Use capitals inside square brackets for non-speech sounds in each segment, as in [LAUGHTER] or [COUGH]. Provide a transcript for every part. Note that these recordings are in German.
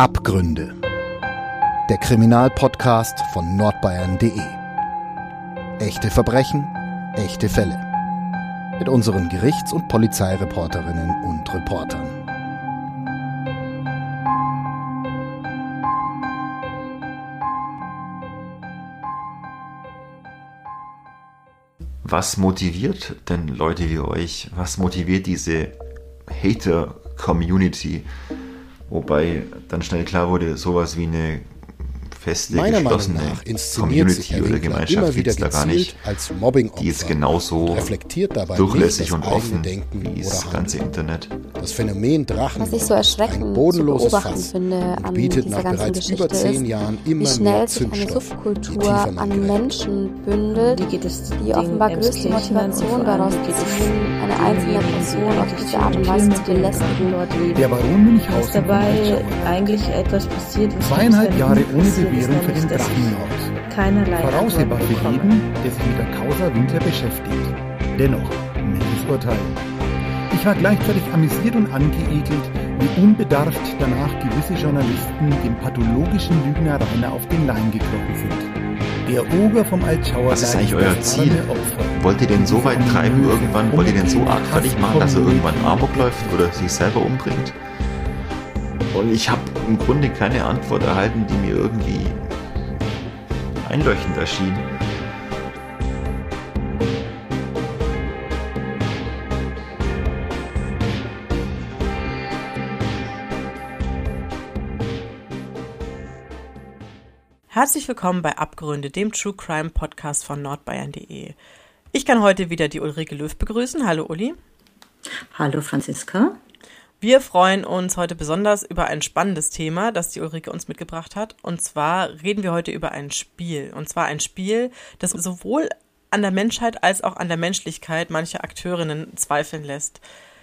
Abgründe. Der Kriminalpodcast von nordbayern.de. Echte Verbrechen, echte Fälle. Mit unseren Gerichts- und Polizeireporterinnen und Reportern. Was motiviert denn Leute wie euch? Was motiviert diese Hater-Community? Wobei dann schnell klar wurde, sowas wie eine feste, Meiner geschlossene Community oder Gemeinschaft immer wieder gibt es da gar nicht. als Die ist genauso und reflektiert dabei durchlässig nicht und offen Denken wie das ganze Internet. Das Phänomen Drachen Was ich so erschreckend ein bodenloses Fass finde und an bietet dieser nach ganzen bereits Geschichte über zehn Jahren wie immer schnell mehr sich eine Zündstoff, Subkultur an. Menschen bündelt, Wie geht es die den offenbar größte Motivation daraus allem geht es ziehen, eine einzelne die Person auf diese Art und Weise zu belästigen. dort leben. Der Baron Münchhausen dabei eigentlich etwas passiert ist. Zweieinhalb was Jahre nicht ohne Bewährung für den Drachenlord. Keinerlei Voraussehbar für jeden, der sich mit der Causa Winter beschäftigt. Dennoch, mildes Urteil. Ich war gleichzeitig amüsiert und angeekelt, wie unbedarft danach gewisse Journalisten dem pathologischen Lügner Rainer auf den Leim gekrochen sind. Der Oger vom Altschauer Was ist eigentlich euer das Ziel? Opfer. Wollt ihr den so weit treiben irgendwann? Wollt ihr den so arg fertig machen, dass er irgendwann Amok läuft oder sich selber umbringt? Und ich habe im Grunde keine Antwort erhalten, die mir irgendwie einleuchtend erschien. Herzlich willkommen bei Abgründe, dem True Crime Podcast von nordbayern.de. Ich kann heute wieder die Ulrike Löw begrüßen. Hallo Uli. Hallo Franziska. Wir freuen uns heute besonders über ein spannendes Thema, das die Ulrike uns mitgebracht hat. Und zwar reden wir heute über ein Spiel. Und zwar ein Spiel, das sowohl an der Menschheit als auch an der Menschlichkeit mancher Akteurinnen zweifeln lässt.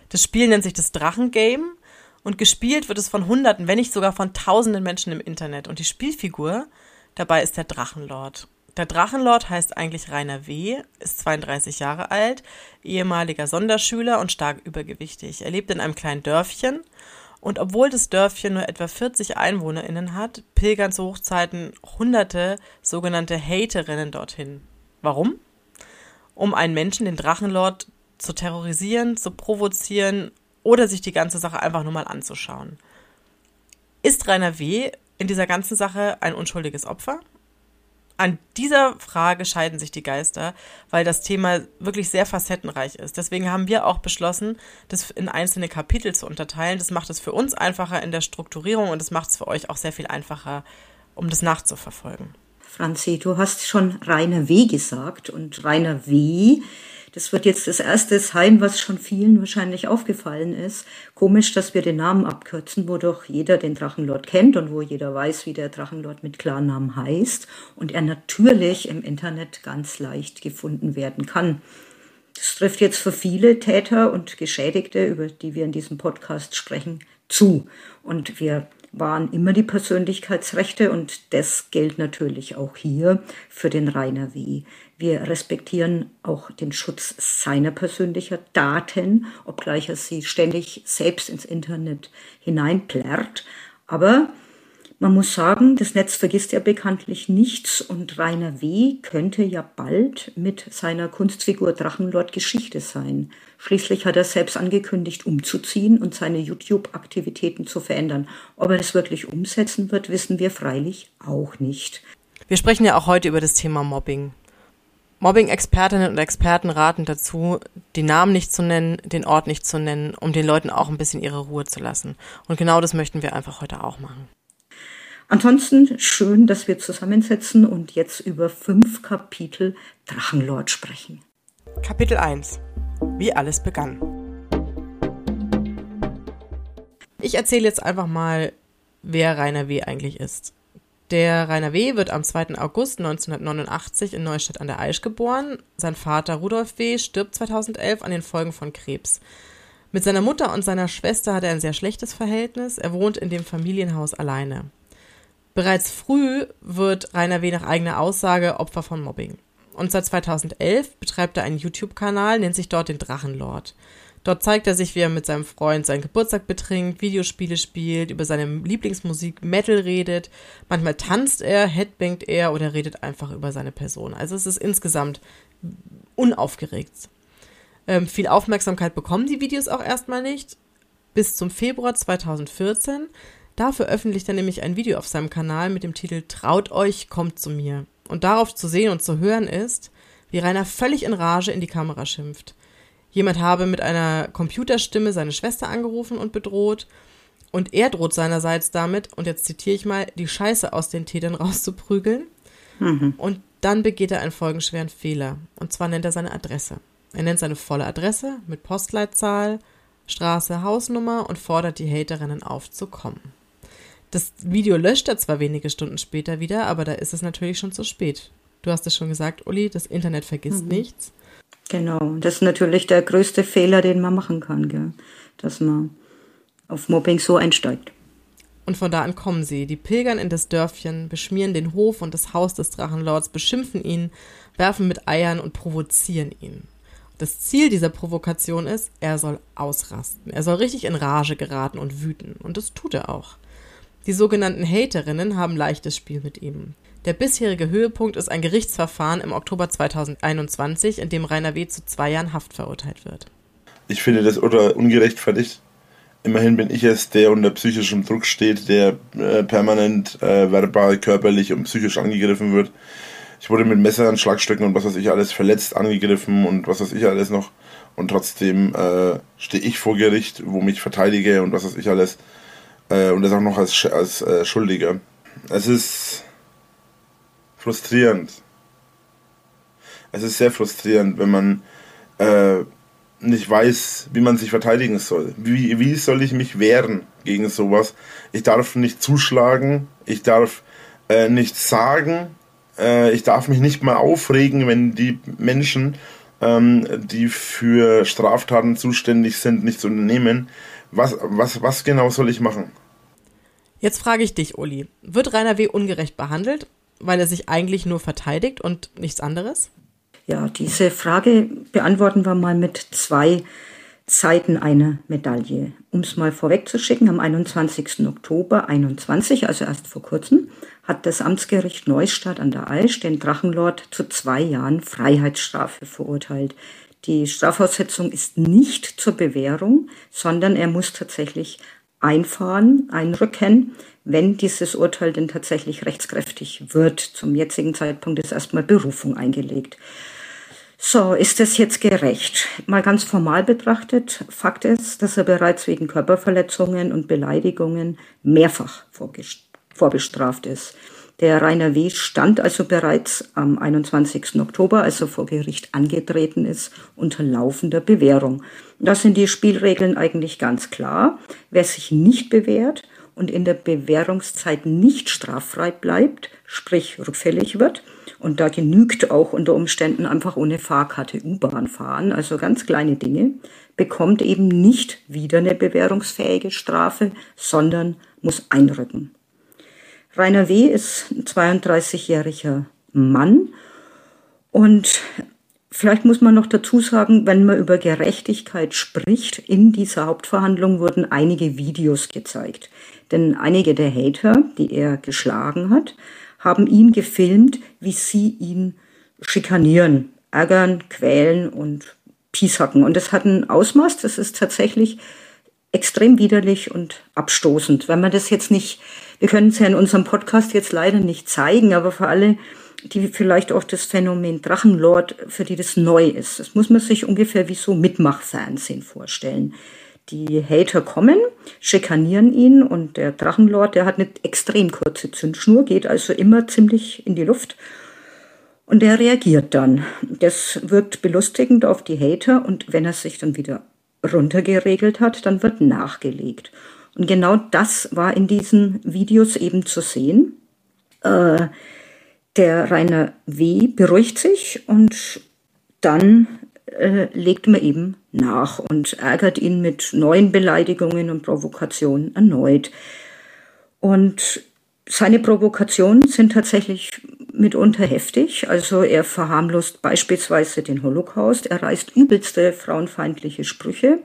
Das Spiel nennt sich das Drachengame und gespielt wird es von Hunderten, wenn nicht sogar von Tausenden Menschen im Internet. Und die Spielfigur dabei ist der Drachenlord. Der Drachenlord heißt eigentlich Rainer W., ist 32 Jahre alt, ehemaliger Sonderschüler und stark übergewichtig. Er lebt in einem kleinen Dörfchen und obwohl das Dörfchen nur etwa 40 EinwohnerInnen hat, pilgern zu Hochzeiten hunderte sogenannte Haterinnen dorthin. Warum? Um einen Menschen, den Drachenlord, zu terrorisieren, zu provozieren oder sich die ganze Sache einfach nur mal anzuschauen. Ist Rainer W. in dieser ganzen Sache ein unschuldiges Opfer? An dieser Frage scheiden sich die Geister, weil das Thema wirklich sehr facettenreich ist. Deswegen haben wir auch beschlossen, das in einzelne Kapitel zu unterteilen. Das macht es für uns einfacher in der Strukturierung und es macht es für euch auch sehr viel einfacher, um das nachzuverfolgen. Franzi, du hast schon Rainer W. gesagt und Rainer W. Das wird jetzt das erste sein, was schon vielen wahrscheinlich aufgefallen ist. Komisch, dass wir den Namen abkürzen, wo doch jeder den Drachenlord kennt und wo jeder weiß, wie der Drachenlord mit Klarnamen heißt und er natürlich im Internet ganz leicht gefunden werden kann. Das trifft jetzt für viele Täter und Geschädigte, über die wir in diesem Podcast sprechen, zu. Und wir waren immer die Persönlichkeitsrechte und das gilt natürlich auch hier für den Rainer W. Wir respektieren auch den Schutz seiner persönlicher Daten, obgleich er sie ständig selbst ins Internet hineinplärrt. Aber man muss sagen, das Netz vergisst ja bekanntlich nichts und Rainer W. könnte ja bald mit seiner Kunstfigur Drachenlord Geschichte sein. Schließlich hat er selbst angekündigt, umzuziehen und seine YouTube-Aktivitäten zu verändern. Ob er das wirklich umsetzen wird, wissen wir freilich auch nicht. Wir sprechen ja auch heute über das Thema Mobbing. Mobbing-Expertinnen und Experten raten dazu, die Namen nicht zu nennen, den Ort nicht zu nennen, um den Leuten auch ein bisschen ihre Ruhe zu lassen. Und genau das möchten wir einfach heute auch machen. Ansonsten schön, dass wir zusammensetzen und jetzt über fünf Kapitel Drachenlord sprechen. Kapitel 1. Wie alles begann. Ich erzähle jetzt einfach mal, wer Rainer W. eigentlich ist. Der Rainer W. wird am 2. August 1989 in Neustadt an der Aisch geboren. Sein Vater Rudolf W. stirbt 2011 an den Folgen von Krebs. Mit seiner Mutter und seiner Schwester hat er ein sehr schlechtes Verhältnis. Er wohnt in dem Familienhaus alleine. Bereits früh wird Rainer W. nach eigener Aussage Opfer von Mobbing. Und seit 2011 betreibt er einen YouTube-Kanal, nennt sich dort den Drachenlord. Dort zeigt er sich, wie er mit seinem Freund seinen Geburtstag betrinkt, Videospiele spielt, über seine Lieblingsmusik Metal redet. Manchmal tanzt er, headbangt er oder redet einfach über seine Person. Also es ist insgesamt unaufgeregt. Ähm, viel Aufmerksamkeit bekommen die Videos auch erstmal nicht. Bis zum Februar 2014. Da veröffentlicht er nämlich ein Video auf seinem Kanal mit dem Titel Traut euch, kommt zu mir. Und darauf zu sehen und zu hören ist, wie Rainer völlig in Rage in die Kamera schimpft. Jemand habe mit einer Computerstimme seine Schwester angerufen und bedroht. Und er droht seinerseits damit, und jetzt zitiere ich mal, die Scheiße aus den Tätern [LAUGHS] rauszuprügeln. Mhm. Und dann begeht er einen folgenschweren Fehler. Und zwar nennt er seine Adresse. Er nennt seine volle Adresse mit Postleitzahl, Straße, Hausnummer und fordert die Haterinnen auf zu kommen. Das Video löscht er zwar wenige Stunden später wieder, aber da ist es natürlich schon zu spät. Du hast es schon gesagt, Uli, das Internet vergisst mhm. nichts. Genau, das ist natürlich der größte Fehler, den man machen kann, gell? dass man auf Mobbing so einsteigt. Und von da an kommen sie. Die pilgern in das Dörfchen, beschmieren den Hof und das Haus des Drachenlords, beschimpfen ihn, werfen mit Eiern und provozieren ihn. Das Ziel dieser Provokation ist, er soll ausrasten. Er soll richtig in Rage geraten und wüten. Und das tut er auch. Die sogenannten Haterinnen haben leichtes Spiel mit ihm. Der bisherige Höhepunkt ist ein Gerichtsverfahren im Oktober 2021, in dem Rainer W. zu zwei Jahren Haft verurteilt wird. Ich finde das oder ungerechtfertigt. Immerhin bin ich es, der unter psychischem Druck steht, der äh, permanent äh, verbal, körperlich und psychisch angegriffen wird. Ich wurde mit Messern, Schlagstöcken und was weiß ich alles verletzt, angegriffen und was weiß ich alles noch. Und trotzdem äh, stehe ich vor Gericht, wo mich verteidige und was weiß ich alles. Äh, und das auch noch als, als äh, Schuldiger. Es ist frustrierend. Es ist sehr frustrierend, wenn man äh, nicht weiß, wie man sich verteidigen soll. Wie, wie soll ich mich wehren gegen sowas? Ich darf nicht zuschlagen, ich darf äh, nichts sagen, äh, ich darf mich nicht mal aufregen, wenn die Menschen, ähm, die für Straftaten zuständig sind, nichts unternehmen. Was, was, was genau soll ich machen? Jetzt frage ich dich, Uli. Wird Rainer W. ungerecht behandelt, weil er sich eigentlich nur verteidigt und nichts anderes? Ja, diese Frage beantworten wir mal mit zwei Seiten einer Medaille. Um es mal vorwegzuschicken, am 21. Oktober 21, also erst vor kurzem, hat das Amtsgericht Neustadt an der Aisch den Drachenlord zu zwei Jahren Freiheitsstrafe verurteilt. Die Strafaussetzung ist nicht zur Bewährung, sondern er muss tatsächlich einfahren, einrücken, wenn dieses Urteil denn tatsächlich rechtskräftig wird. Zum jetzigen Zeitpunkt ist erstmal Berufung eingelegt. So, ist das jetzt gerecht? Mal ganz formal betrachtet, Fakt ist, dass er bereits wegen Körperverletzungen und Beleidigungen mehrfach vorbestraft ist. Der Rainer W. stand also bereits am 21. Oktober, als er vor Gericht angetreten ist, unter laufender Bewährung. Da sind die Spielregeln eigentlich ganz klar. Wer sich nicht bewährt und in der Bewährungszeit nicht straffrei bleibt, sprich rückfällig wird, und da genügt auch unter Umständen einfach ohne Fahrkarte U-Bahn fahren, also ganz kleine Dinge, bekommt eben nicht wieder eine bewährungsfähige Strafe, sondern muss einrücken. Rainer W. ist ein 32-jähriger Mann und Vielleicht muss man noch dazu sagen, wenn man über Gerechtigkeit spricht, in dieser Hauptverhandlung wurden einige Videos gezeigt. Denn einige der Hater, die er geschlagen hat, haben ihn gefilmt, wie sie ihn schikanieren, ärgern, quälen und pieshacken. Und das hat ein Ausmaß, das ist tatsächlich extrem widerlich und abstoßend. Wenn man das jetzt nicht, wir können es ja in unserem Podcast jetzt leider nicht zeigen, aber für alle, die vielleicht auch das Phänomen Drachenlord, für die das neu ist, das muss man sich ungefähr wie so Mitmachfernsehen vorstellen. Die Hater kommen, schikanieren ihn und der Drachenlord, der hat eine extrem kurze Zündschnur, geht also immer ziemlich in die Luft. Und er reagiert dann. Das wirkt belustigend auf die Hater und wenn er sich dann wieder runtergeregelt hat, dann wird nachgelegt. Und genau das war in diesen Videos eben zu sehen. Äh, der Rainer W. beruhigt sich und dann äh, legt man eben nach und ärgert ihn mit neuen Beleidigungen und Provokationen erneut. Und seine Provokationen sind tatsächlich mitunter heftig. Also er verharmlost beispielsweise den Holocaust, er reißt übelste frauenfeindliche Sprüche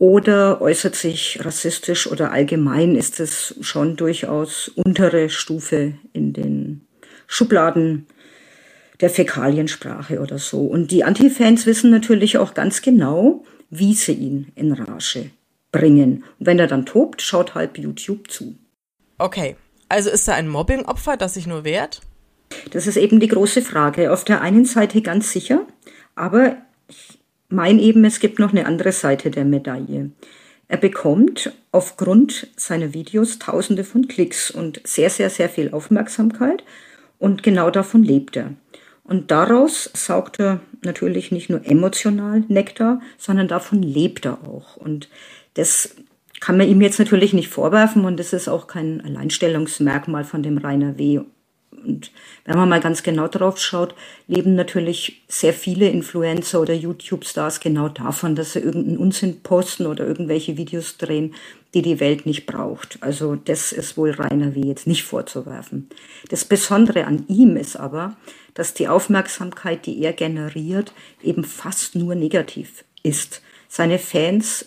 oder äußert sich rassistisch oder allgemein ist es schon durchaus untere Stufe in den Schubladen der Fäkaliensprache oder so. Und die Antifans wissen natürlich auch ganz genau, wie sie ihn in Rage bringen. Und wenn er dann tobt, schaut halb YouTube zu. Okay, also ist er ein Mobbing-Opfer, das sich nur wehrt? Das ist eben die große Frage. Auf der einen Seite ganz sicher, aber ich meine eben, es gibt noch eine andere Seite der Medaille. Er bekommt aufgrund seiner Videos tausende von Klicks und sehr, sehr, sehr viel Aufmerksamkeit und genau davon lebt er. Und daraus saugt er natürlich nicht nur emotional Nektar, sondern davon lebt er auch. Und das kann man ihm jetzt natürlich nicht vorwerfen und das ist auch kein Alleinstellungsmerkmal von dem Rainer W. Und wenn man mal ganz genau drauf schaut, leben natürlich sehr viele Influencer oder YouTube-Stars genau davon, dass sie irgendeinen Unsinn posten oder irgendwelche Videos drehen, die die Welt nicht braucht. Also das ist wohl Rainer W. jetzt nicht vorzuwerfen. Das Besondere an ihm ist aber, dass die Aufmerksamkeit, die er generiert, eben fast nur negativ ist. Seine Fans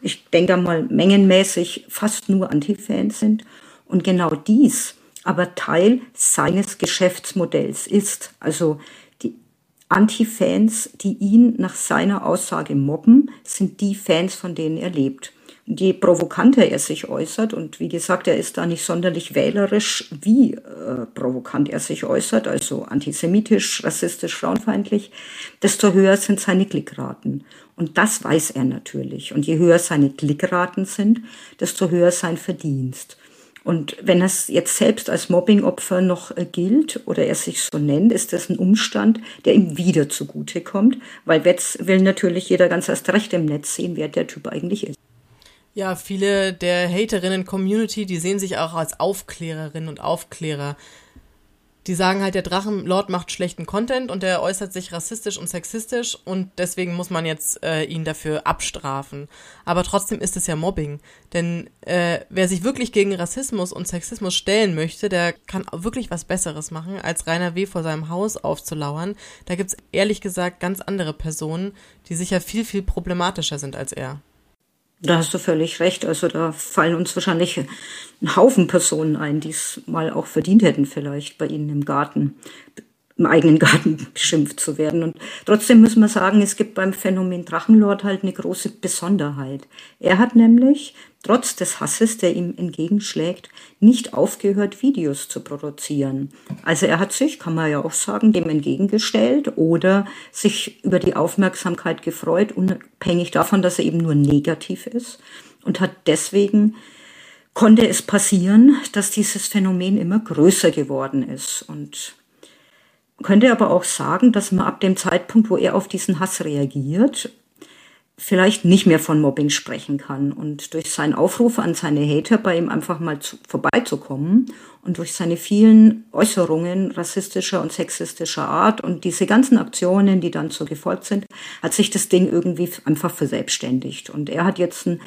ich denke mal, mengenmäßig fast nur Antifans sind. Und genau dies aber Teil seines Geschäftsmodells ist. Also die Antifans, die ihn nach seiner Aussage mobben, sind die Fans, von denen er lebt. Und je provokanter er sich äußert, und wie gesagt, er ist da nicht sonderlich wählerisch, wie äh, provokant er sich äußert, also antisemitisch, rassistisch, frauenfeindlich, desto höher sind seine Klickraten. Und das weiß er natürlich. Und je höher seine Klickraten sind, desto höher sein Verdienst. Und wenn es jetzt selbst als Mobbingopfer noch äh, gilt oder er sich so nennt, ist das ein Umstand, der ihm wieder zugutekommt, weil jetzt will natürlich jeder ganz erst recht im Netz sehen, wer der Typ eigentlich ist. Ja, viele der Haterinnen-Community, die sehen sich auch als Aufklärerinnen und Aufklärer die sagen halt, der Drachenlord macht schlechten Content und der äußert sich rassistisch und sexistisch und deswegen muss man jetzt äh, ihn dafür abstrafen. Aber trotzdem ist es ja Mobbing. Denn äh, wer sich wirklich gegen Rassismus und Sexismus stellen möchte, der kann wirklich was Besseres machen, als Rainer W. vor seinem Haus aufzulauern. Da gibt's ehrlich gesagt ganz andere Personen, die sicher viel, viel problematischer sind als er. Da hast du völlig recht. Also da fallen uns wahrscheinlich ein Haufen Personen ein, die es mal auch verdient hätten, vielleicht bei Ihnen im Garten, im eigenen [LAUGHS] Garten beschimpft zu werden. Und trotzdem müssen wir sagen, es gibt beim Phänomen Drachenlord halt eine große Besonderheit. Er hat nämlich trotz des Hasses, der ihm entgegenschlägt, nicht aufgehört, Videos zu produzieren. Also er hat sich, kann man ja auch sagen, dem entgegengestellt oder sich über die Aufmerksamkeit gefreut, unabhängig davon, dass er eben nur negativ ist und hat deswegen konnte es passieren, dass dieses Phänomen immer größer geworden ist und könnte aber auch sagen, dass man ab dem Zeitpunkt, wo er auf diesen Hass reagiert, vielleicht nicht mehr von Mobbing sprechen kann. Und durch seinen Aufruf an seine Hater, bei ihm einfach mal zu, vorbeizukommen und durch seine vielen Äußerungen rassistischer und sexistischer Art und diese ganzen Aktionen, die dann so gefolgt sind, hat sich das Ding irgendwie einfach verselbstständigt. Und er hat jetzt ein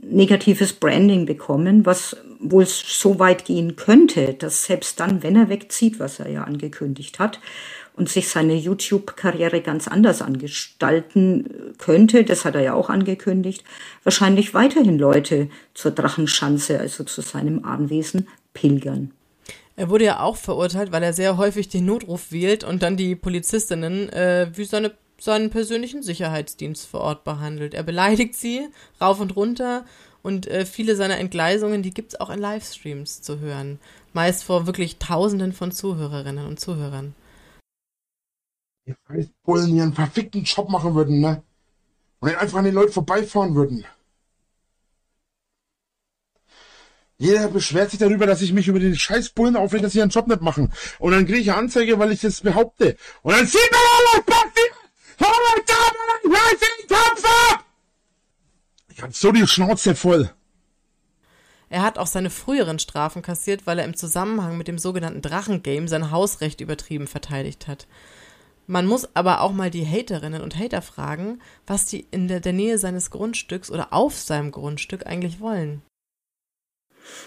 negatives Branding bekommen, was wohl so weit gehen könnte, dass selbst dann, wenn er wegzieht, was er ja angekündigt hat, und sich seine YouTube-Karriere ganz anders angestalten könnte, das hat er ja auch angekündigt, wahrscheinlich weiterhin Leute zur Drachenschanze, also zu seinem Anwesen, pilgern. Er wurde ja auch verurteilt, weil er sehr häufig den Notruf wählt und dann die Polizistinnen äh, wie seine, seinen persönlichen Sicherheitsdienst vor Ort behandelt. Er beleidigt sie rauf und runter und äh, viele seiner Entgleisungen, die gibt es auch in Livestreams zu hören. Meist vor wirklich Tausenden von Zuhörerinnen und Zuhörern die Scheißbullen ihren verfickten Job machen würden, ne? Und dann einfach an den Leuten vorbeifahren würden. Jeder beschwert sich darüber, dass ich mich über den Scheißbullen aufrege, dass sie ihren Job nicht machen. Und dann kriege ich eine Anzeige, weil ich das behaupte. Und dann sieht man, passiert! Ich hab so die Schnauze voll. Er hat auch seine früheren Strafen kassiert, weil er im Zusammenhang mit dem sogenannten Drachengame sein Hausrecht übertrieben verteidigt hat. Man muss aber auch mal die Haterinnen und Hater fragen, was die in der, der Nähe seines Grundstücks oder auf seinem Grundstück eigentlich wollen.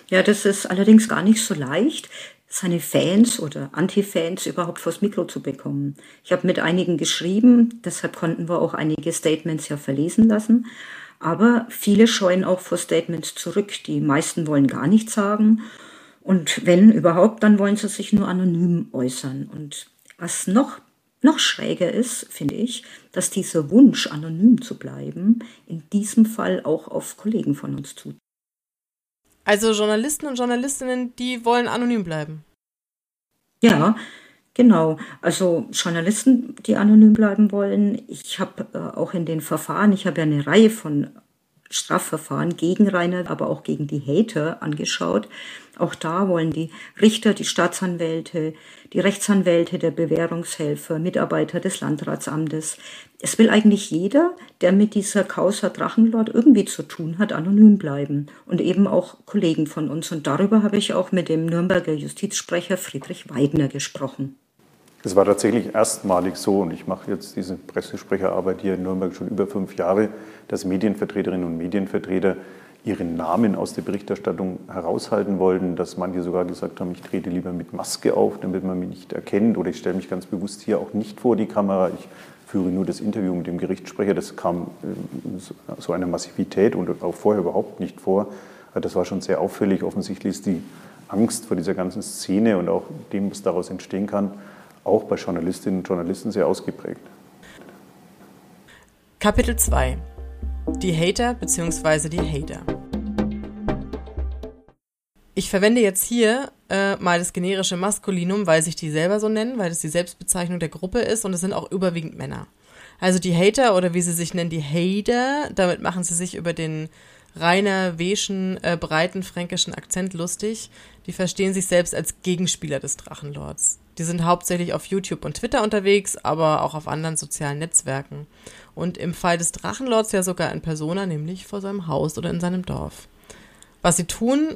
Ja, das ist allerdings gar nicht so leicht, seine Fans oder Anti-Fans überhaupt vors Mikro zu bekommen. Ich habe mit einigen geschrieben, deshalb konnten wir auch einige Statements ja verlesen lassen. Aber viele scheuen auch vor Statements zurück. Die meisten wollen gar nichts sagen. Und wenn überhaupt, dann wollen sie sich nur anonym äußern. Und was noch, noch schräger ist, finde ich, dass dieser Wunsch, anonym zu bleiben, in diesem Fall auch auf Kollegen von uns zutrifft. Also Journalisten und Journalistinnen, die wollen anonym bleiben. Ja, genau. Also Journalisten, die anonym bleiben wollen. Ich habe äh, auch in den Verfahren, ich habe ja eine Reihe von Strafverfahren gegen Rainer, aber auch gegen die Hater angeschaut. Auch da wollen die Richter, die Staatsanwälte, die Rechtsanwälte, der Bewährungshelfer, Mitarbeiter des Landratsamtes. Es will eigentlich jeder, der mit dieser Causa Drachenlord irgendwie zu tun hat, anonym bleiben. Und eben auch Kollegen von uns. Und darüber habe ich auch mit dem Nürnberger Justizsprecher Friedrich Weidner gesprochen. Es war tatsächlich erstmalig so, und ich mache jetzt diese Pressesprecherarbeit hier in Nürnberg schon über fünf Jahre, dass Medienvertreterinnen und Medienvertreter ihren Namen aus der Berichterstattung heraushalten wollten, dass manche sogar gesagt haben, ich trete lieber mit Maske auf, damit man mich nicht erkennt, oder ich stelle mich ganz bewusst hier auch nicht vor die Kamera, ich führe nur das Interview mit dem Gerichtssprecher. Das kam äh, so einer Massivität und auch vorher überhaupt nicht vor. Das war schon sehr auffällig. Offensichtlich ist die Angst vor dieser ganzen Szene und auch dem, was daraus entstehen kann, auch bei Journalistinnen und Journalisten sehr ausgeprägt. Kapitel 2 Die Hater bzw. die Hater. Ich verwende jetzt hier äh, mal das generische Maskulinum, weil sich die selber so nennen, weil das die Selbstbezeichnung der Gruppe ist und es sind auch überwiegend Männer. Also die Hater oder wie sie sich nennen, die Hater, damit machen sie sich über den reiner, weschen, äh, breiten fränkischen Akzent lustig. Die verstehen sich selbst als Gegenspieler des Drachenlords. Die sind hauptsächlich auf YouTube und Twitter unterwegs, aber auch auf anderen sozialen Netzwerken. Und im Fall des Drachenlords ja sogar in Persona, nämlich vor seinem Haus oder in seinem Dorf. Was sie tun,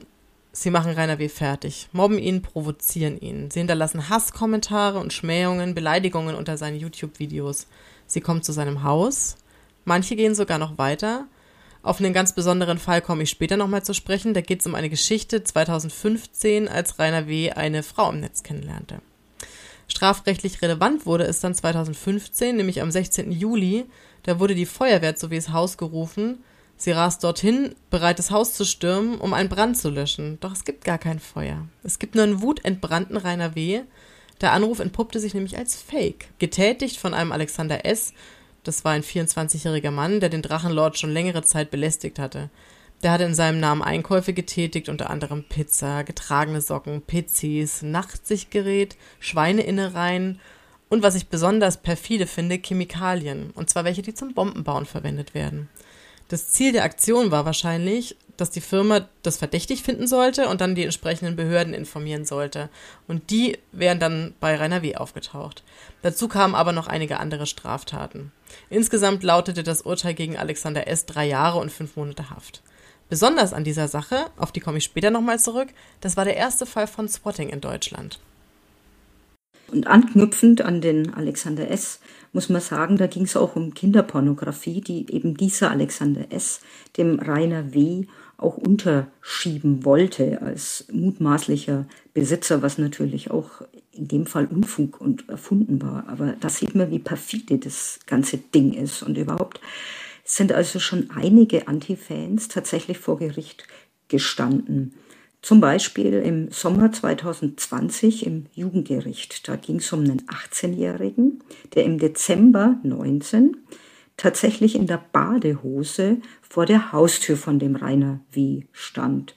sie machen Rainer W. fertig, mobben ihn, provozieren ihn. Sie hinterlassen Hasskommentare und Schmähungen, Beleidigungen unter seinen YouTube-Videos. Sie kommen zu seinem Haus. Manche gehen sogar noch weiter auf einen ganz besonderen Fall komme ich später nochmal zu sprechen. Da geht es um eine Geschichte 2015, als Rainer W. eine Frau im Netz kennenlernte. Strafrechtlich relevant wurde es dann 2015, nämlich am 16. Juli. Da wurde die Feuerwehr zu Ws Haus gerufen. Sie rast dorthin, bereit das Haus zu stürmen, um einen Brand zu löschen. Doch es gibt gar kein Feuer. Es gibt nur einen wutentbrannten Rainer W. Der Anruf entpuppte sich nämlich als Fake, getätigt von einem Alexander S., das war ein 24-jähriger Mann, der den Drachenlord schon längere Zeit belästigt hatte. Der hatte in seinem Namen Einkäufe getätigt, unter anderem Pizza, getragene Socken, PCs, Nachtsichtgerät, Schweineinnereien und was ich besonders perfide finde, Chemikalien. Und zwar welche, die zum Bombenbauen verwendet werden. Das Ziel der Aktion war wahrscheinlich, dass die Firma das verdächtig finden sollte und dann die entsprechenden Behörden informieren sollte. Und die wären dann bei Rainer W. aufgetaucht. Dazu kamen aber noch einige andere Straftaten. Insgesamt lautete das Urteil gegen Alexander S. drei Jahre und fünf Monate Haft. Besonders an dieser Sache, auf die komme ich später nochmal zurück, das war der erste Fall von Swatting in Deutschland. Und anknüpfend an den Alexander S. muss man sagen, da ging es auch um Kinderpornografie, die eben dieser Alexander S. dem Rainer W. auch unterschieben wollte als mutmaßlicher Besitzer, was natürlich auch in dem Fall Unfug und erfunden war. Aber da sieht man, wie perfide das ganze Ding ist. Und überhaupt sind also schon einige Anti-Fans tatsächlich vor Gericht gestanden. Zum Beispiel im Sommer 2020 im Jugendgericht. Da ging es um einen 18-Jährigen, der im Dezember 19 tatsächlich in der Badehose vor der Haustür von dem Rainer W. stand.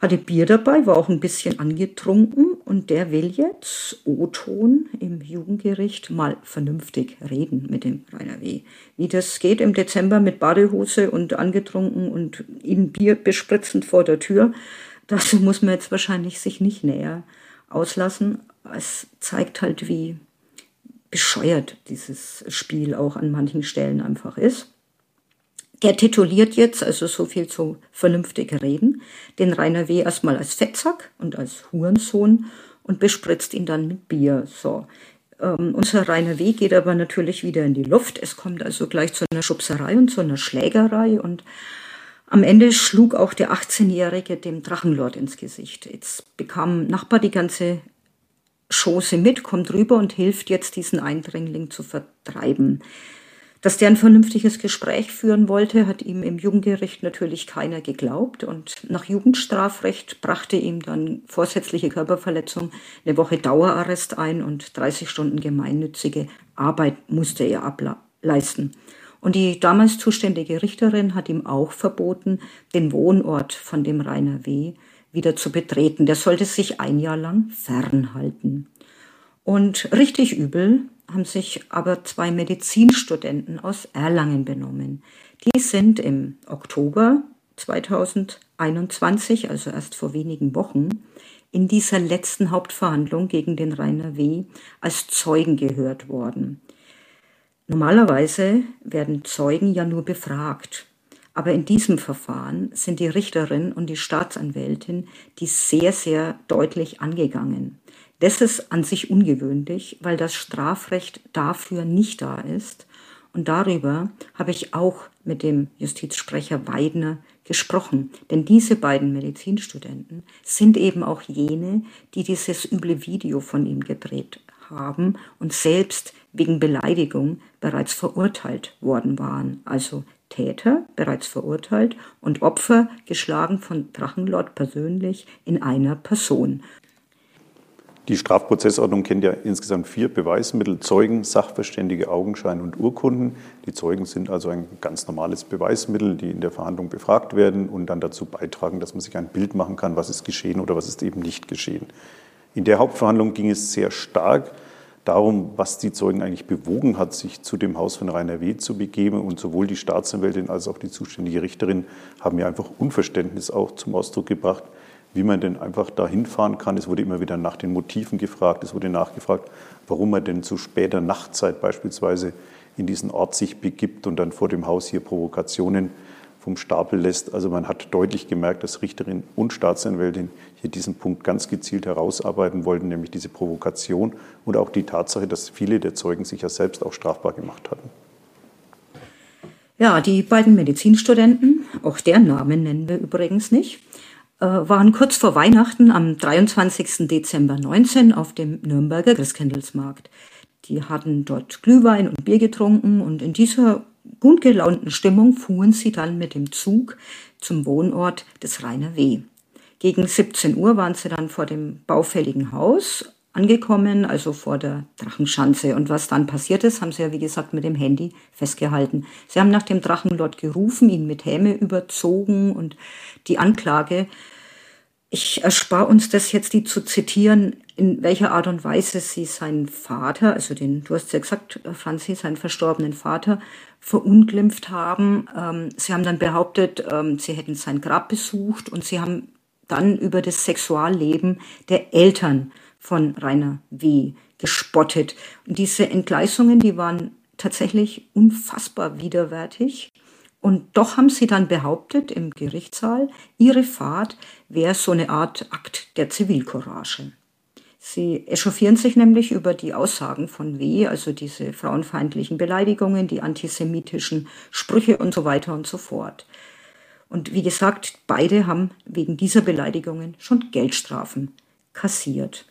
Hatte Bier dabei, war auch ein bisschen angetrunken und der will jetzt, O-Ton im Jugendgericht, mal vernünftig reden mit dem Rainer W. Wie das geht im Dezember mit Badehose und angetrunken und ihn Bier bespritzend vor der Tür, dazu [LAUGHS] muss man jetzt wahrscheinlich sich nicht näher auslassen. Es zeigt halt, wie bescheuert dieses Spiel auch an manchen Stellen einfach ist. Der tituliert jetzt, also so viel zu vernünftig reden, den Rainer W. erstmal als Fettsack und als Hurensohn und bespritzt ihn dann mit Bier. So. Ähm, unser Rainer W. geht aber natürlich wieder in die Luft. Es kommt also gleich zu einer Schubserei und zu einer Schlägerei und Am Ende schlug auch der 18-Jährige dem Drachenlord ins Gesicht. Jetzt bekam Nachbar die ganze Schoße mit, kommt rüber und hilft jetzt, diesen Eindringling zu vertreiben. Dass der ein vernünftiges Gespräch führen wollte, hat ihm im Jugendgericht natürlich keiner geglaubt und nach Jugendstrafrecht brachte ihm dann vorsätzliche Körperverletzung eine Woche Dauerarrest ein und 30 Stunden gemeinnützige Arbeit musste er ableisten. Und die damals zuständige Richterin hat ihm auch verboten, den Wohnort von dem Rainer W. wieder zu betreten. Der sollte sich ein Jahr lang fernhalten. Und richtig übel haben sich aber zwei Medizinstudenten aus Erlangen benommen. Die sind im Oktober 2021, also erst vor wenigen Wochen, in dieser letzten Hauptverhandlung gegen den Rainer W. als Zeugen gehört worden. Normalerweise werden Zeugen ja nur befragt. Aber in diesem Verfahren sind die Richterin und die Staatsanwältin die sehr, sehr deutlich angegangen. Das ist an sich ungewöhnlich, weil das Strafrecht dafür nicht da ist. Und darüber habe ich auch mit dem Justizsprecher Weidner gesprochen. Denn diese beiden Medizinstudenten sind eben auch jene, die dieses üble Video von ihm gedreht haben und selbst wegen Beleidigung bereits verurteilt worden waren. Also Täter bereits verurteilt und Opfer geschlagen von Drachenlord persönlich in einer Person. Die Strafprozessordnung kennt ja insgesamt vier Beweismittel, Zeugen, Sachverständige, Augenschein und Urkunden. Die Zeugen sind also ein ganz normales Beweismittel, die in der Verhandlung befragt werden und dann dazu beitragen, dass man sich ein Bild machen kann, was ist geschehen oder was ist eben nicht geschehen. In der Hauptverhandlung ging es sehr stark darum, was die Zeugen eigentlich bewogen hat, sich zu dem Haus von Rainer W. zu begeben. Und sowohl die Staatsanwältin als auch die zuständige Richterin haben ja einfach Unverständnis auch zum Ausdruck gebracht, wie man denn einfach da hinfahren kann. Es wurde immer wieder nach den Motiven gefragt, es wurde nachgefragt, warum man denn zu später Nachtzeit beispielsweise in diesen Ort sich begibt und dann vor dem Haus hier Provokationen vom Stapel lässt. Also man hat deutlich gemerkt, dass Richterin und Staatsanwältin hier diesen Punkt ganz gezielt herausarbeiten wollten, nämlich diese Provokation und auch die Tatsache, dass viele der Zeugen sich ja selbst auch strafbar gemacht hatten. Ja, die beiden Medizinstudenten, auch deren Namen nennen wir übrigens nicht, waren kurz vor Weihnachten am 23. Dezember 19 auf dem Nürnberger Christkindlesmarkt. Die hatten dort Glühwein und Bier getrunken und in dieser gut gelaunten Stimmung fuhren sie dann mit dem Zug zum Wohnort des Rainer W. Gegen 17 Uhr waren sie dann vor dem baufälligen Haus angekommen, also vor der Drachenschanze. Und was dann passiert ist, haben sie ja wie gesagt mit dem Handy festgehalten. Sie haben nach dem Drachenlord gerufen, ihn mit Häme überzogen und die Anklage, ich erspare uns das jetzt, die zu zitieren, in welcher Art und Weise sie seinen Vater, also den, du hast ja gesagt, Franzi, seinen verstorbenen Vater, verunglimpft haben. Ähm, sie haben dann behauptet, ähm, sie hätten sein Grab besucht und sie haben dann über das Sexualleben der Eltern von Rainer W. gespottet. Und diese Entgleisungen, die waren tatsächlich unfassbar widerwärtig. Und doch haben sie dann behauptet im Gerichtssaal, ihre Fahrt wäre so eine Art Akt der Zivilcourage. Sie echauffieren sich nämlich über die Aussagen von W., also diese frauenfeindlichen Beleidigungen, die antisemitischen Sprüche und so weiter und so fort. Und wie gesagt, beide haben wegen dieser Beleidigungen schon Geldstrafen kassiert.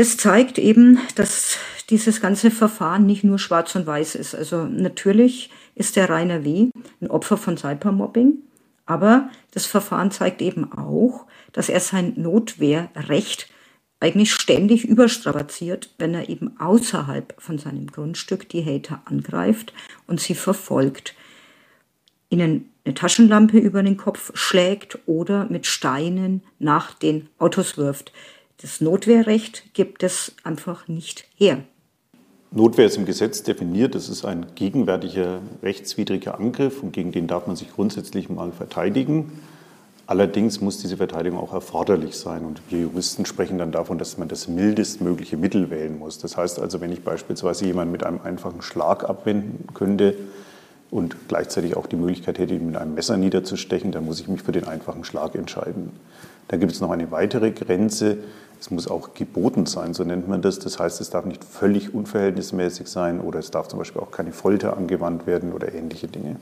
Das zeigt eben, dass dieses ganze Verfahren nicht nur schwarz und weiß ist. Also natürlich ist der Rainer W. ein Opfer von Cybermobbing, aber das Verfahren zeigt eben auch, dass er sein Notwehrrecht eigentlich ständig überstrapaziert, wenn er eben außerhalb von seinem Grundstück die Hater angreift und sie verfolgt, ihnen eine Taschenlampe über den Kopf schlägt oder mit Steinen nach den Autos wirft. Das Notwehrrecht gibt es einfach nicht her. Notwehr ist im Gesetz definiert, das ist ein gegenwärtiger rechtswidriger Angriff und gegen den darf man sich grundsätzlich mal verteidigen. Allerdings muss diese Verteidigung auch erforderlich sein und wir Juristen sprechen dann davon, dass man das mildestmögliche Mittel wählen muss. Das heißt also, wenn ich beispielsweise jemanden mit einem einfachen Schlag abwenden könnte und gleichzeitig auch die Möglichkeit hätte, ihn mit einem Messer niederzustechen, dann muss ich mich für den einfachen Schlag entscheiden. Da gibt es noch eine weitere Grenze, es muss auch geboten sein, so nennt man das. Das heißt, es darf nicht völlig unverhältnismäßig sein oder es darf zum Beispiel auch keine Folter angewandt werden oder ähnliche Dinge.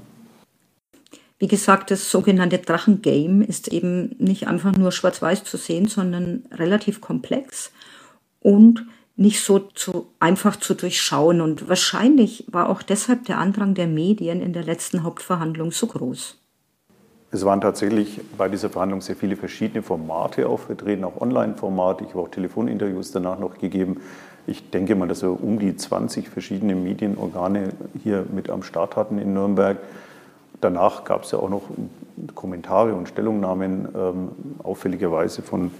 Wie gesagt, das sogenannte Drachengame ist eben nicht einfach nur schwarz-weiß zu sehen, sondern relativ komplex und nicht so zu, einfach zu durchschauen. Und wahrscheinlich war auch deshalb der Andrang der Medien in der letzten Hauptverhandlung so groß. Es waren tatsächlich bei dieser Verhandlung sehr viele verschiedene Formate auch vertreten, auch Online-Formate. Ich habe auch Telefoninterviews danach noch gegeben. Ich denke mal, dass wir um die 20 verschiedene Medienorgane hier mit am Start hatten in Nürnberg. Danach gab es ja auch noch Kommentare und Stellungnahmen ähm, auffälligerweise von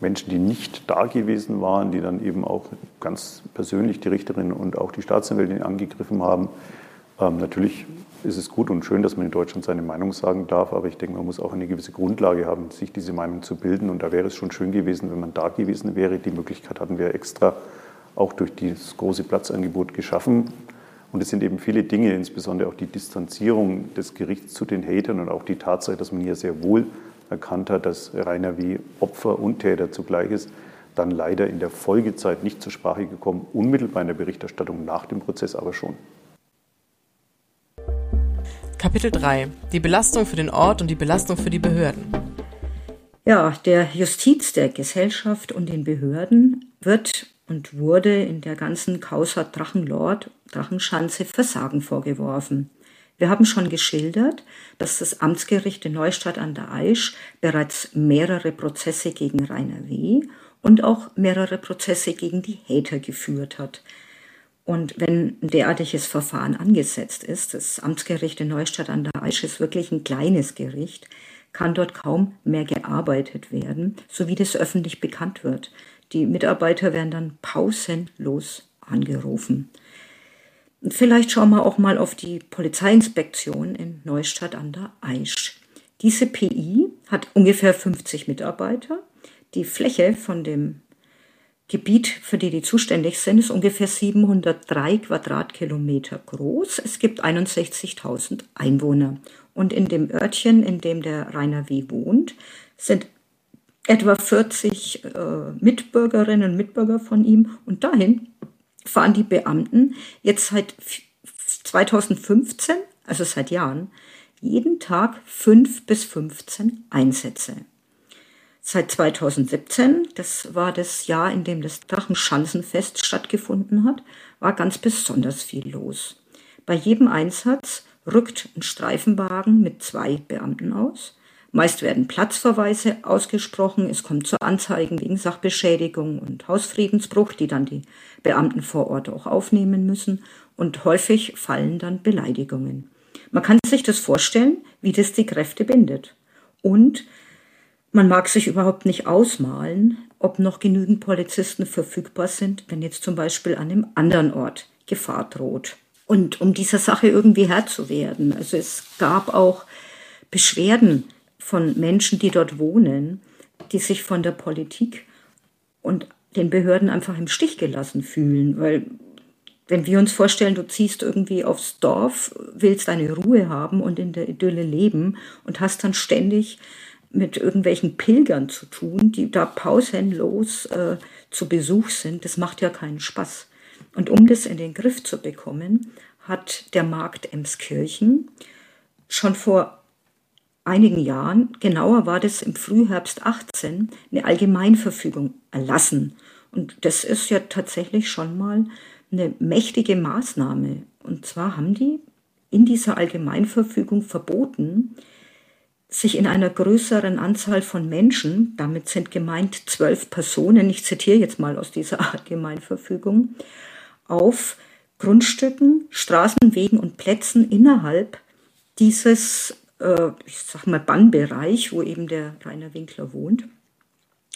Menschen, die nicht da gewesen waren, die dann eben auch ganz persönlich die Richterin und auch die Staatsanwältin angegriffen haben. Ähm, natürlich ist es gut und schön, dass man in Deutschland seine Meinung sagen darf, aber ich denke, man muss auch eine gewisse Grundlage haben, sich diese Meinung zu bilden. Und da wäre es schon schön gewesen, wenn man da gewesen wäre. Die Möglichkeit hatten wir extra auch durch das große Platzangebot geschaffen. Und es sind eben viele Dinge, insbesondere auch die Distanzierung des Gerichts zu den Hatern und auch die Tatsache, dass man hier sehr wohl erkannt hat, dass Rainer wie Opfer und Täter zugleich ist, dann leider in der Folgezeit nicht zur Sprache gekommen, unmittelbar in der Berichterstattung nach dem Prozess aber schon. Kapitel 3. Die Belastung für den Ort und die Belastung für die Behörden. Ja, der Justiz, der Gesellschaft und den Behörden wird und wurde in der ganzen Causa Drachenlord, Drachenschanze Versagen vorgeworfen. Wir haben schon geschildert, dass das Amtsgericht in Neustadt an der Aisch bereits mehrere Prozesse gegen Rainer W. und auch mehrere Prozesse gegen die Hater geführt hat. Und wenn ein derartiges Verfahren angesetzt ist, das Amtsgericht in Neustadt an der Aisch ist wirklich ein kleines Gericht, kann dort kaum mehr gearbeitet werden, so wie das öffentlich bekannt wird. Die Mitarbeiter werden dann pausenlos angerufen. Und vielleicht schauen wir auch mal auf die Polizeiinspektion in Neustadt an der Aisch. Diese PI hat ungefähr 50 Mitarbeiter. Die Fläche von dem Gebiet, für die die zuständig sind, ist ungefähr 703 Quadratkilometer groß. Es gibt 61.000 Einwohner. Und in dem Örtchen, in dem der Rainer W. wohnt, sind etwa 40 äh, Mitbürgerinnen und Mitbürger von ihm. Und dahin fahren die Beamten jetzt seit 2015, also seit Jahren, jeden Tag fünf bis 15 Einsätze. Seit 2017, das war das Jahr, in dem das Drachenschanzenfest stattgefunden hat, war ganz besonders viel los. Bei jedem Einsatz rückt ein Streifenwagen mit zwei Beamten aus. Meist werden Platzverweise ausgesprochen. Es kommt zu Anzeigen wegen Sachbeschädigung und Hausfriedensbruch, die dann die Beamten vor Ort auch aufnehmen müssen. Und häufig fallen dann Beleidigungen. Man kann sich das vorstellen, wie das die Kräfte bindet. Und man mag sich überhaupt nicht ausmalen, ob noch genügend Polizisten verfügbar sind, wenn jetzt zum Beispiel an einem anderen Ort Gefahr droht. Und um dieser Sache irgendwie Herr zu werden. Also es gab auch Beschwerden von Menschen, die dort wohnen, die sich von der Politik und den Behörden einfach im Stich gelassen fühlen, weil wenn wir uns vorstellen, du ziehst irgendwie aufs Dorf, willst deine Ruhe haben und in der Idylle leben und hast dann ständig mit irgendwelchen Pilgern zu tun, die da pausenlos äh, zu Besuch sind, das macht ja keinen Spaß. Und um das in den Griff zu bekommen, hat der Markt Emskirchen schon vor einigen Jahren, genauer war das im Frühherbst 18, eine Allgemeinverfügung erlassen. Und das ist ja tatsächlich schon mal eine mächtige Maßnahme. Und zwar haben die in dieser Allgemeinverfügung verboten, sich in einer größeren Anzahl von Menschen, damit sind gemeint zwölf Personen, ich zitiere jetzt mal aus dieser [LAUGHS] Allgemeinverfügung, auf Grundstücken, Straßenwegen und Plätzen innerhalb dieses äh, ich sag mal, Bannbereich, wo eben der Rainer Winkler wohnt,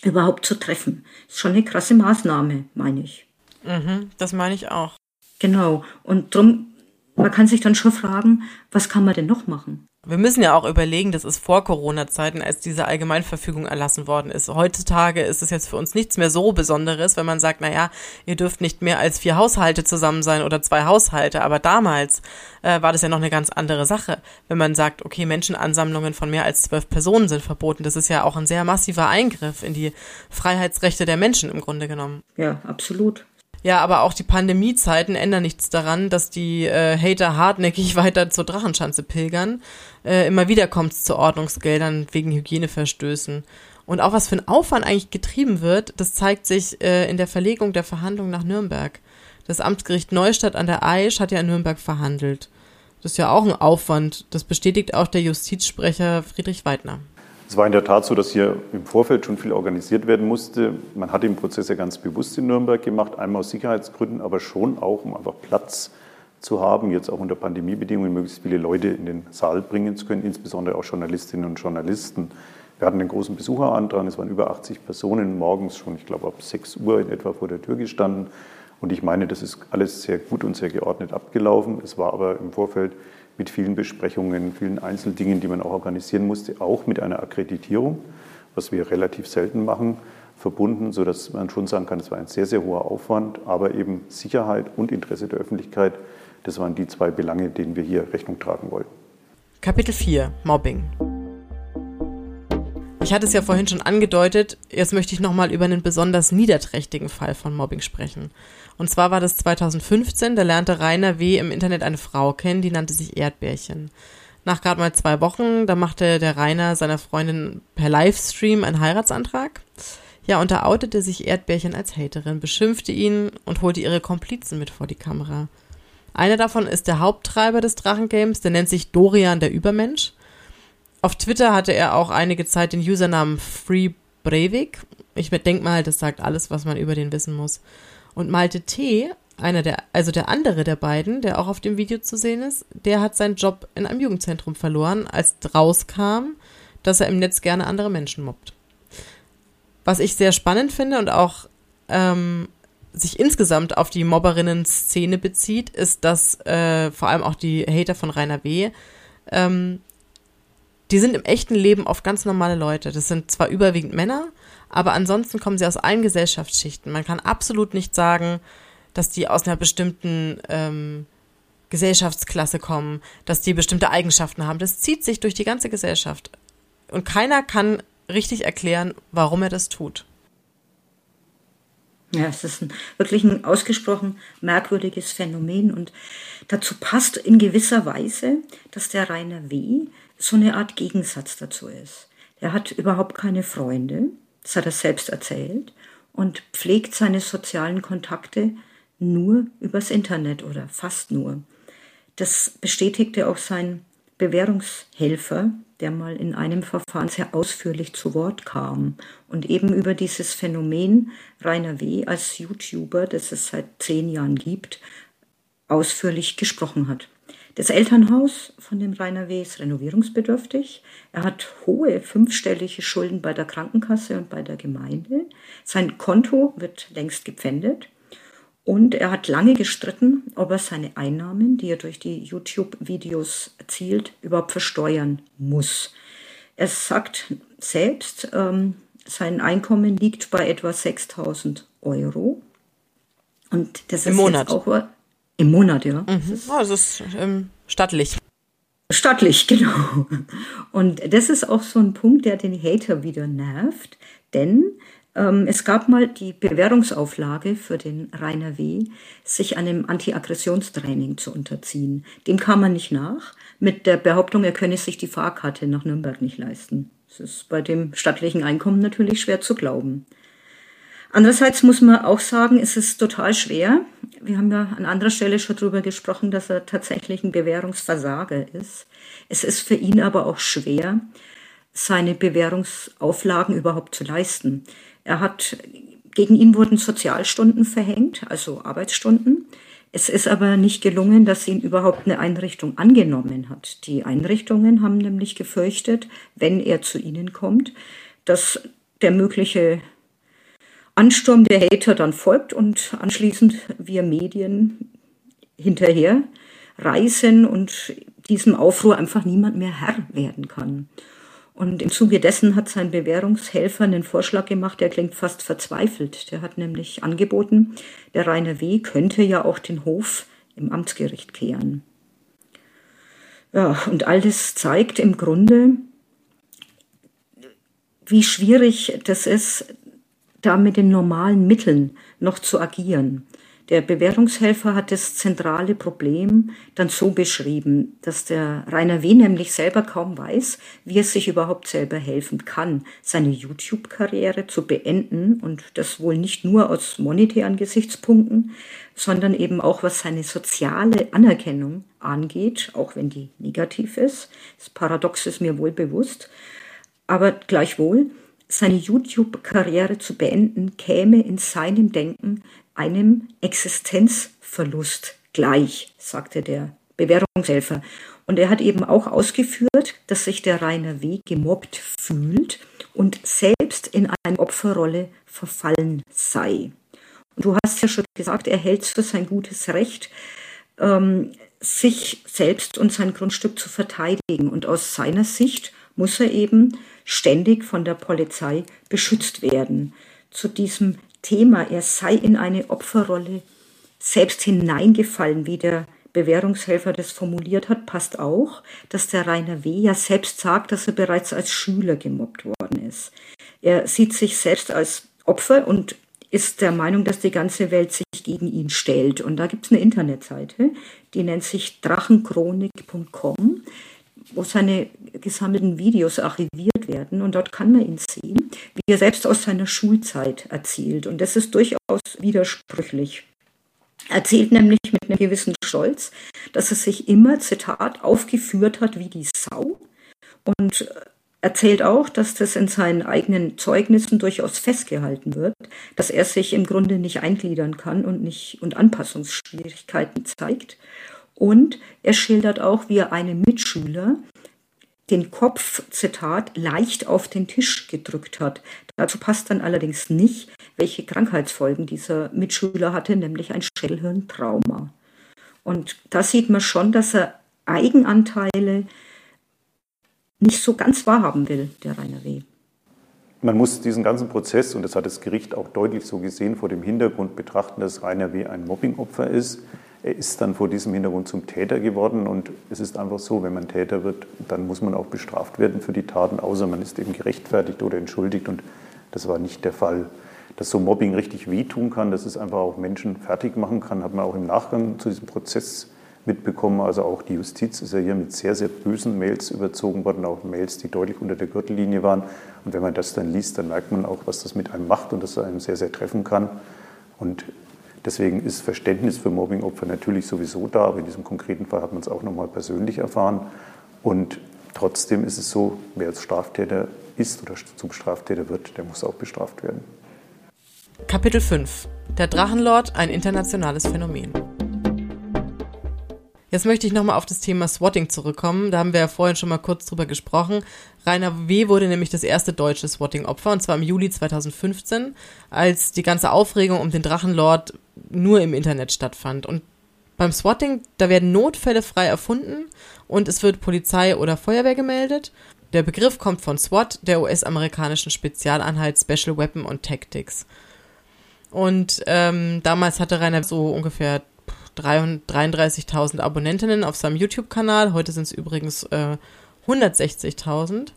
überhaupt zu treffen. Ist schon eine krasse Maßnahme, meine ich. Mhm, das meine ich auch. Genau. Und drum, man kann sich dann schon fragen, was kann man denn noch machen? Wir müssen ja auch überlegen, das ist vor Corona-Zeiten, als diese Allgemeinverfügung erlassen worden ist. Heutzutage ist es jetzt für uns nichts mehr so Besonderes, wenn man sagt, na ja, ihr dürft nicht mehr als vier Haushalte zusammen sein oder zwei Haushalte. Aber damals äh, war das ja noch eine ganz andere Sache. Wenn man sagt, okay, Menschenansammlungen von mehr als zwölf Personen sind verboten, das ist ja auch ein sehr massiver Eingriff in die Freiheitsrechte der Menschen im Grunde genommen. Ja, absolut. Ja, aber auch die Pandemiezeiten ändern nichts daran, dass die äh, Hater hartnäckig [LAUGHS] weiter zur Drachenschanze pilgern. Äh, immer wieder kommt es zu Ordnungsgeldern wegen Hygieneverstößen. Und auch was für ein Aufwand eigentlich getrieben wird, das zeigt sich äh, in der Verlegung der Verhandlungen nach Nürnberg. Das Amtsgericht Neustadt an der Aisch hat ja in Nürnberg verhandelt. Das ist ja auch ein Aufwand. Das bestätigt auch der Justizsprecher Friedrich Weidner. Es war in der Tat so, dass hier im Vorfeld schon viel organisiert werden musste. Man hat den Prozess ja ganz bewusst in Nürnberg gemacht, einmal aus Sicherheitsgründen, aber schon auch, um einfach Platz zu haben, jetzt auch unter Pandemiebedingungen möglichst viele Leute in den Saal bringen zu können, insbesondere auch Journalistinnen und Journalisten. Wir hatten einen großen Besucherantrag, es waren über 80 Personen morgens schon, ich glaube ab 6 Uhr in etwa vor der Tür gestanden. Und ich meine, das ist alles sehr gut und sehr geordnet abgelaufen. Es war aber im Vorfeld mit vielen Besprechungen, vielen Einzeldingen, die man auch organisieren musste, auch mit einer Akkreditierung, was wir relativ selten machen, verbunden, sodass man schon sagen kann, es war ein sehr, sehr hoher Aufwand, aber eben Sicherheit und Interesse der Öffentlichkeit, das waren die zwei Belange, denen wir hier Rechnung tragen wollten. Kapitel 4 Mobbing. Ich hatte es ja vorhin schon angedeutet, jetzt möchte ich nochmal über einen besonders niederträchtigen Fall von Mobbing sprechen. Und zwar war das 2015, da lernte Rainer W. im Internet eine Frau kennen, die nannte sich Erdbärchen. Nach gerade mal zwei Wochen, da machte der Rainer seiner Freundin per Livestream einen Heiratsantrag. Ja, und da outete sich Erdbärchen als Haterin, beschimpfte ihn und holte ihre Komplizen mit vor die Kamera. Einer davon ist der Haupttreiber des Drachengames, der nennt sich Dorian der Übermensch. Auf Twitter hatte er auch einige Zeit den Usernamen Free Breivik. Ich denke mal, das sagt alles, was man über den wissen muss. Und Malte T., einer der, also der andere der beiden, der auch auf dem Video zu sehen ist, der hat seinen Job in einem Jugendzentrum verloren, als rauskam, dass er im Netz gerne andere Menschen mobbt. Was ich sehr spannend finde und auch ähm, sich insgesamt auf die Mobberinnen-Szene bezieht, ist, dass äh, vor allem auch die Hater von Rainer W. Ähm, die sind im echten Leben oft ganz normale Leute. Das sind zwar überwiegend Männer, aber ansonsten kommen sie aus allen Gesellschaftsschichten. Man kann absolut nicht sagen, dass die aus einer bestimmten ähm, Gesellschaftsklasse kommen, dass die bestimmte Eigenschaften haben. Das zieht sich durch die ganze Gesellschaft. Und keiner kann richtig erklären, warum er das tut. Ja, es ist ein, wirklich ein ausgesprochen merkwürdiges Phänomen und dazu passt in gewisser Weise, dass der Rainer W. so eine Art Gegensatz dazu ist. Er hat überhaupt keine Freunde, das hat er selbst erzählt, und pflegt seine sozialen Kontakte nur übers Internet oder fast nur. Das bestätigte auch sein Bewährungshelfer, der mal in einem Verfahren sehr ausführlich zu Wort kam und eben über dieses Phänomen Rainer W. als YouTuber, das es seit zehn Jahren gibt, ausführlich gesprochen hat. Das Elternhaus von dem Rainer W. ist renovierungsbedürftig. Er hat hohe fünfstellige Schulden bei der Krankenkasse und bei der Gemeinde. Sein Konto wird längst gepfändet. Und er hat lange gestritten, ob er seine Einnahmen, die er durch die YouTube-Videos erzielt, überhaupt versteuern muss. Er sagt selbst, ähm, sein Einkommen liegt bei etwa 6000 Euro. Und das Im ist Monat. Jetzt auch, im Monat, ja. Mhm. Oh, das ist ähm, stattlich. Stattlich, [LAUGHS] genau. Und das ist auch so ein Punkt, der den Hater wieder nervt, denn ähm, es gab mal die Bewährungsauflage für den Rainer W., sich einem Anti-Aggressionstraining zu unterziehen. Dem kam man nicht nach, mit der Behauptung, er könne sich die Fahrkarte nach Nürnberg nicht leisten. Das ist bei dem stattlichen Einkommen natürlich schwer zu glauben. Andererseits muss man auch sagen, es ist total schwer. Wir haben ja an anderer Stelle schon darüber gesprochen, dass er tatsächlich ein Bewährungsversager ist. Es ist für ihn aber auch schwer, seine Bewährungsauflagen überhaupt zu leisten. Er hat, gegen ihn wurden Sozialstunden verhängt, also Arbeitsstunden. Es ist aber nicht gelungen, dass ihn überhaupt eine Einrichtung angenommen hat. Die Einrichtungen haben nämlich gefürchtet, wenn er zu ihnen kommt, dass der mögliche Ansturm der Hater dann folgt und anschließend wir Medien hinterher reisen und diesem Aufruhr einfach niemand mehr Herr werden kann. Und im Zuge dessen hat sein Bewährungshelfer einen Vorschlag gemacht, der klingt fast verzweifelt. Der hat nämlich angeboten, der Rainer W. könnte ja auch den Hof im Amtsgericht kehren. Ja, und all das zeigt im Grunde, wie schwierig das ist, da mit den normalen Mitteln noch zu agieren. Der Bewährungshelfer hat das zentrale Problem dann so beschrieben, dass der Rainer W. nämlich selber kaum weiß, wie er sich überhaupt selber helfen kann, seine YouTube-Karriere zu beenden und das wohl nicht nur aus monetären Gesichtspunkten, sondern eben auch was seine soziale Anerkennung angeht, auch wenn die negativ ist. Das Paradox ist mir wohl bewusst. Aber gleichwohl, seine YouTube-Karriere zu beenden, käme in seinem Denken einem Existenzverlust gleich, sagte der Bewährungshelfer. Und er hat eben auch ausgeführt, dass sich der Rainer W. gemobbt fühlt und selbst in eine Opferrolle verfallen sei. Und du hast ja schon gesagt, er hält es für sein gutes Recht, ähm, sich selbst und sein Grundstück zu verteidigen. Und aus seiner Sicht muss er eben ständig von der Polizei beschützt werden. Zu diesem Thema, er sei in eine Opferrolle selbst hineingefallen, wie der Bewährungshelfer das formuliert hat, passt auch, dass der Rainer W. ja selbst sagt, dass er bereits als Schüler gemobbt worden ist. Er sieht sich selbst als Opfer und ist der Meinung, dass die ganze Welt sich gegen ihn stellt. Und da gibt es eine Internetseite, die nennt sich drachenchronik.com wo seine gesammelten Videos archiviert werden und dort kann man ihn sehen, wie er selbst aus seiner Schulzeit erzählt. Und das ist durchaus widersprüchlich. Er erzählt nämlich mit einem gewissen Stolz, dass er sich immer, Zitat, aufgeführt hat wie die Sau und erzählt auch, dass das in seinen eigenen Zeugnissen durchaus festgehalten wird, dass er sich im Grunde nicht eingliedern kann und nicht und Anpassungsschwierigkeiten zeigt und er schildert auch, wie er einem Mitschüler den Kopf, Zitat, leicht auf den Tisch gedrückt hat. Dazu passt dann allerdings nicht, welche Krankheitsfolgen dieser Mitschüler hatte, nämlich ein Schädelhirntrauma. Und da sieht man schon, dass er Eigenanteile nicht so ganz wahrhaben will, der Rainer W. Man muss diesen ganzen Prozess, und das hat das Gericht auch deutlich so gesehen, vor dem Hintergrund betrachten, dass Rainer W. ein Mobbingopfer ist. Er ist dann vor diesem Hintergrund zum Täter geworden und es ist einfach so, wenn man Täter wird, dann muss man auch bestraft werden für die Taten, außer man ist eben gerechtfertigt oder entschuldigt und das war nicht der Fall. Dass so Mobbing richtig wehtun kann, dass es einfach auch Menschen fertig machen kann, hat man auch im Nachgang zu diesem Prozess mitbekommen. Also auch die Justiz ist ja hier mit sehr, sehr bösen Mails überzogen worden, auch Mails, die deutlich unter der Gürtellinie waren. Und wenn man das dann liest, dann merkt man auch, was das mit einem macht und dass es einem sehr, sehr treffen kann. Und Deswegen ist Verständnis für Mobbingopfer natürlich sowieso da, aber in diesem konkreten Fall hat man es auch nochmal persönlich erfahren. Und trotzdem ist es so, wer als Straftäter ist oder zum Straftäter wird, der muss auch bestraft werden. Kapitel 5 Der Drachenlord, ein internationales Phänomen. Jetzt möchte ich nochmal auf das Thema Swatting zurückkommen. Da haben wir ja vorhin schon mal kurz drüber gesprochen. Rainer W. wurde nämlich das erste deutsche Swatting-Opfer und zwar im Juli 2015, als die ganze Aufregung um den Drachenlord nur im Internet stattfand. Und beim Swatting, da werden Notfälle frei erfunden und es wird Polizei oder Feuerwehr gemeldet. Der Begriff kommt von SWAT, der US-amerikanischen Spezialeinheit Special Weapon und Tactics. Und ähm, damals hatte Rainer so ungefähr 33.000 Abonnentinnen auf seinem YouTube-Kanal. Heute sind es übrigens äh, 160.000.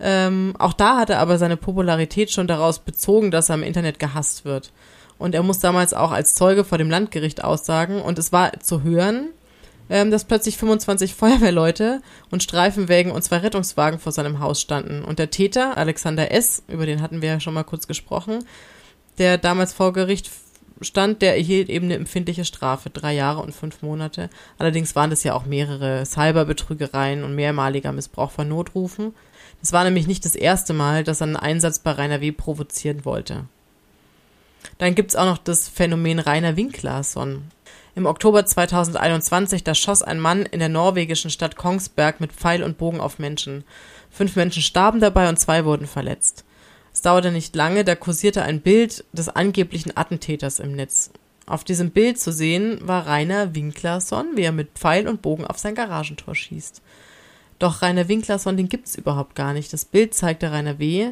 Ähm, auch da hat er aber seine Popularität schon daraus bezogen, dass er im Internet gehasst wird. Und er muss damals auch als Zeuge vor dem Landgericht aussagen. Und es war zu hören, ähm, dass plötzlich 25 [LAUGHS] Feuerwehrleute und Streifenwägen und zwei Rettungswagen vor seinem Haus standen. Und der Täter, Alexander S., über den hatten wir ja schon mal kurz gesprochen, der damals vor Gericht stand, der erhielt eben eine empfindliche Strafe, drei Jahre und fünf Monate. Allerdings waren das ja auch mehrere Cyberbetrügereien und mehrmaliger Missbrauch von Notrufen. Das war nämlich nicht das erste Mal, dass er einen Einsatz bei Rainer W. provozieren wollte. Dann gibt's auch noch das Phänomen Rainer Winklason. Im Oktober 2021, da schoss ein Mann in der norwegischen Stadt Kongsberg mit Pfeil und Bogen auf Menschen. Fünf Menschen starben dabei und zwei wurden verletzt. Es dauerte nicht lange, da kursierte ein Bild des angeblichen Attentäters im Netz. Auf diesem Bild zu sehen war Rainer Winklason, wie er mit Pfeil und Bogen auf sein Garagentor schießt. Doch Rainer Winklason, den gibt's überhaupt gar nicht. Das Bild zeigte Rainer W.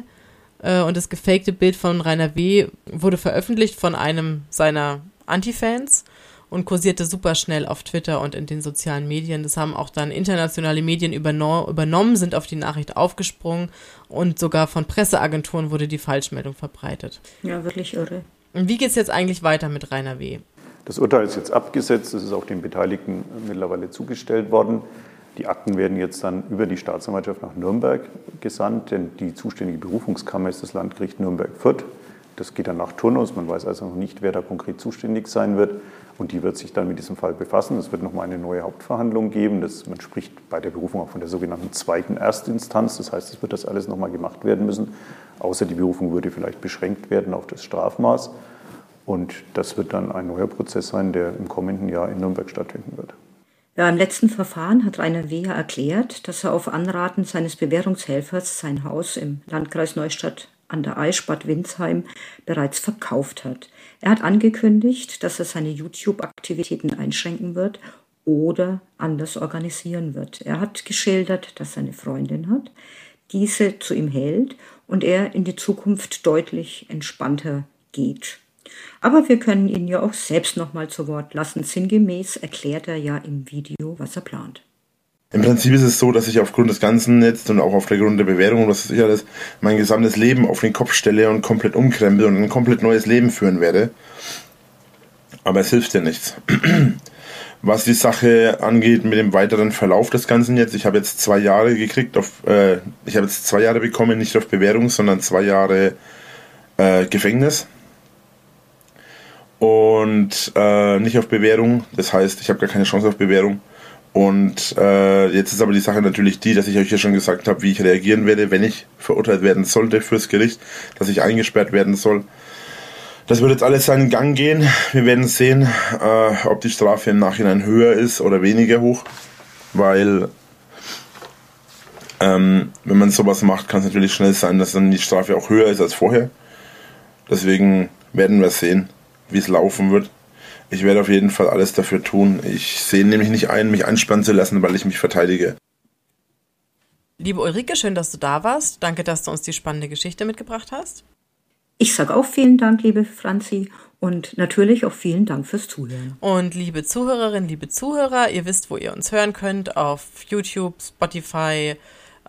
Äh, und das gefakte Bild von Rainer W. wurde veröffentlicht von einem seiner Antifans und kursierte super schnell auf Twitter und in den sozialen Medien. Das haben auch dann internationale Medien übernommen, sind auf die Nachricht aufgesprungen und sogar von Presseagenturen wurde die Falschmeldung verbreitet. Ja, wirklich irre. Und wie geht's jetzt eigentlich weiter mit Rainer W.? Das Urteil ist jetzt abgesetzt, es ist auch den Beteiligten mittlerweile zugestellt worden. Die Akten werden jetzt dann über die Staatsanwaltschaft nach Nürnberg gesandt, denn die zuständige Berufungskammer ist das Landgericht Nürnberg-Fürth. Das geht dann nach Turnus. Man weiß also noch nicht, wer da konkret zuständig sein wird. Und die wird sich dann mit diesem Fall befassen. Es wird nochmal eine neue Hauptverhandlung geben. Das, man spricht bei der Berufung auch von der sogenannten zweiten Erstinstanz. Das heißt, es wird das alles nochmal gemacht werden müssen. Außer die Berufung würde vielleicht beschränkt werden auf das Strafmaß. Und das wird dann ein neuer Prozess sein, der im kommenden Jahr in Nürnberg stattfinden wird. Ja, Im letzten Verfahren hat Rainer Wehr erklärt, dass er auf Anraten seines Bewährungshelfers sein Haus im Landkreis Neustadt an der Eisbad Winsheim bereits verkauft hat. Er hat angekündigt, dass er seine YouTube-Aktivitäten einschränken wird oder anders organisieren wird. Er hat geschildert, dass er eine Freundin hat, diese zu ihm hält und er in die Zukunft deutlich entspannter geht. Aber wir können ihn ja auch selbst nochmal zu Wort lassen. Sinngemäß erklärt er ja im Video, was er plant. Im Prinzip ist es so, dass ich aufgrund des Ganzen jetzt und auch auf der Bewährung und was weiß ich alles, mein gesamtes Leben auf den Kopf stelle und komplett umkrempel und ein komplett neues Leben führen werde. Aber es hilft ja nichts. [CLEARS THROAT] Was die Sache angeht mit dem weiteren Verlauf des Ganzen jetzt, ich habe jetzt zwei Jahre gekriegt auf, äh, ich habe jetzt zwei Jahre bekommen, nicht auf Bewährung, sondern zwei Jahre äh, Gefängnis und äh, nicht auf Bewährung. Das heißt, ich habe gar keine Chance auf Bewährung. Und äh, jetzt ist aber die Sache natürlich die, dass ich euch ja schon gesagt habe, wie ich reagieren werde, wenn ich verurteilt werden sollte fürs Gericht, dass ich eingesperrt werden soll. Das wird jetzt alles seinen Gang gehen. Wir werden sehen, äh, ob die Strafe im Nachhinein höher ist oder weniger hoch. Weil, ähm, wenn man sowas macht, kann es natürlich schnell sein, dass dann die Strafe auch höher ist als vorher. Deswegen werden wir sehen, wie es laufen wird. Ich werde auf jeden Fall alles dafür tun. Ich sehe nämlich nicht ein, mich anspannen zu lassen, weil ich mich verteidige. Liebe Ulrike, schön, dass du da warst. Danke, dass du uns die spannende Geschichte mitgebracht hast. Ich sage auch vielen Dank, liebe Franzi, und natürlich auch vielen Dank fürs Zuhören. Und liebe Zuhörerinnen, liebe Zuhörer, ihr wisst, wo ihr uns hören könnt, auf YouTube, Spotify,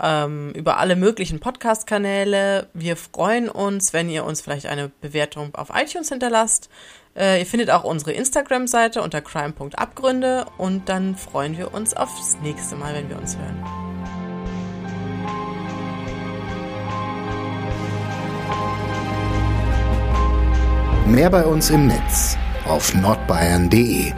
ähm, über alle möglichen Podcast-Kanäle. Wir freuen uns, wenn ihr uns vielleicht eine Bewertung auf iTunes hinterlasst. Äh, ihr findet auch unsere Instagram-Seite unter crime.abgründe und dann freuen wir uns aufs nächste Mal, wenn wir uns hören. Mehr bei uns im Netz auf nordbayern.de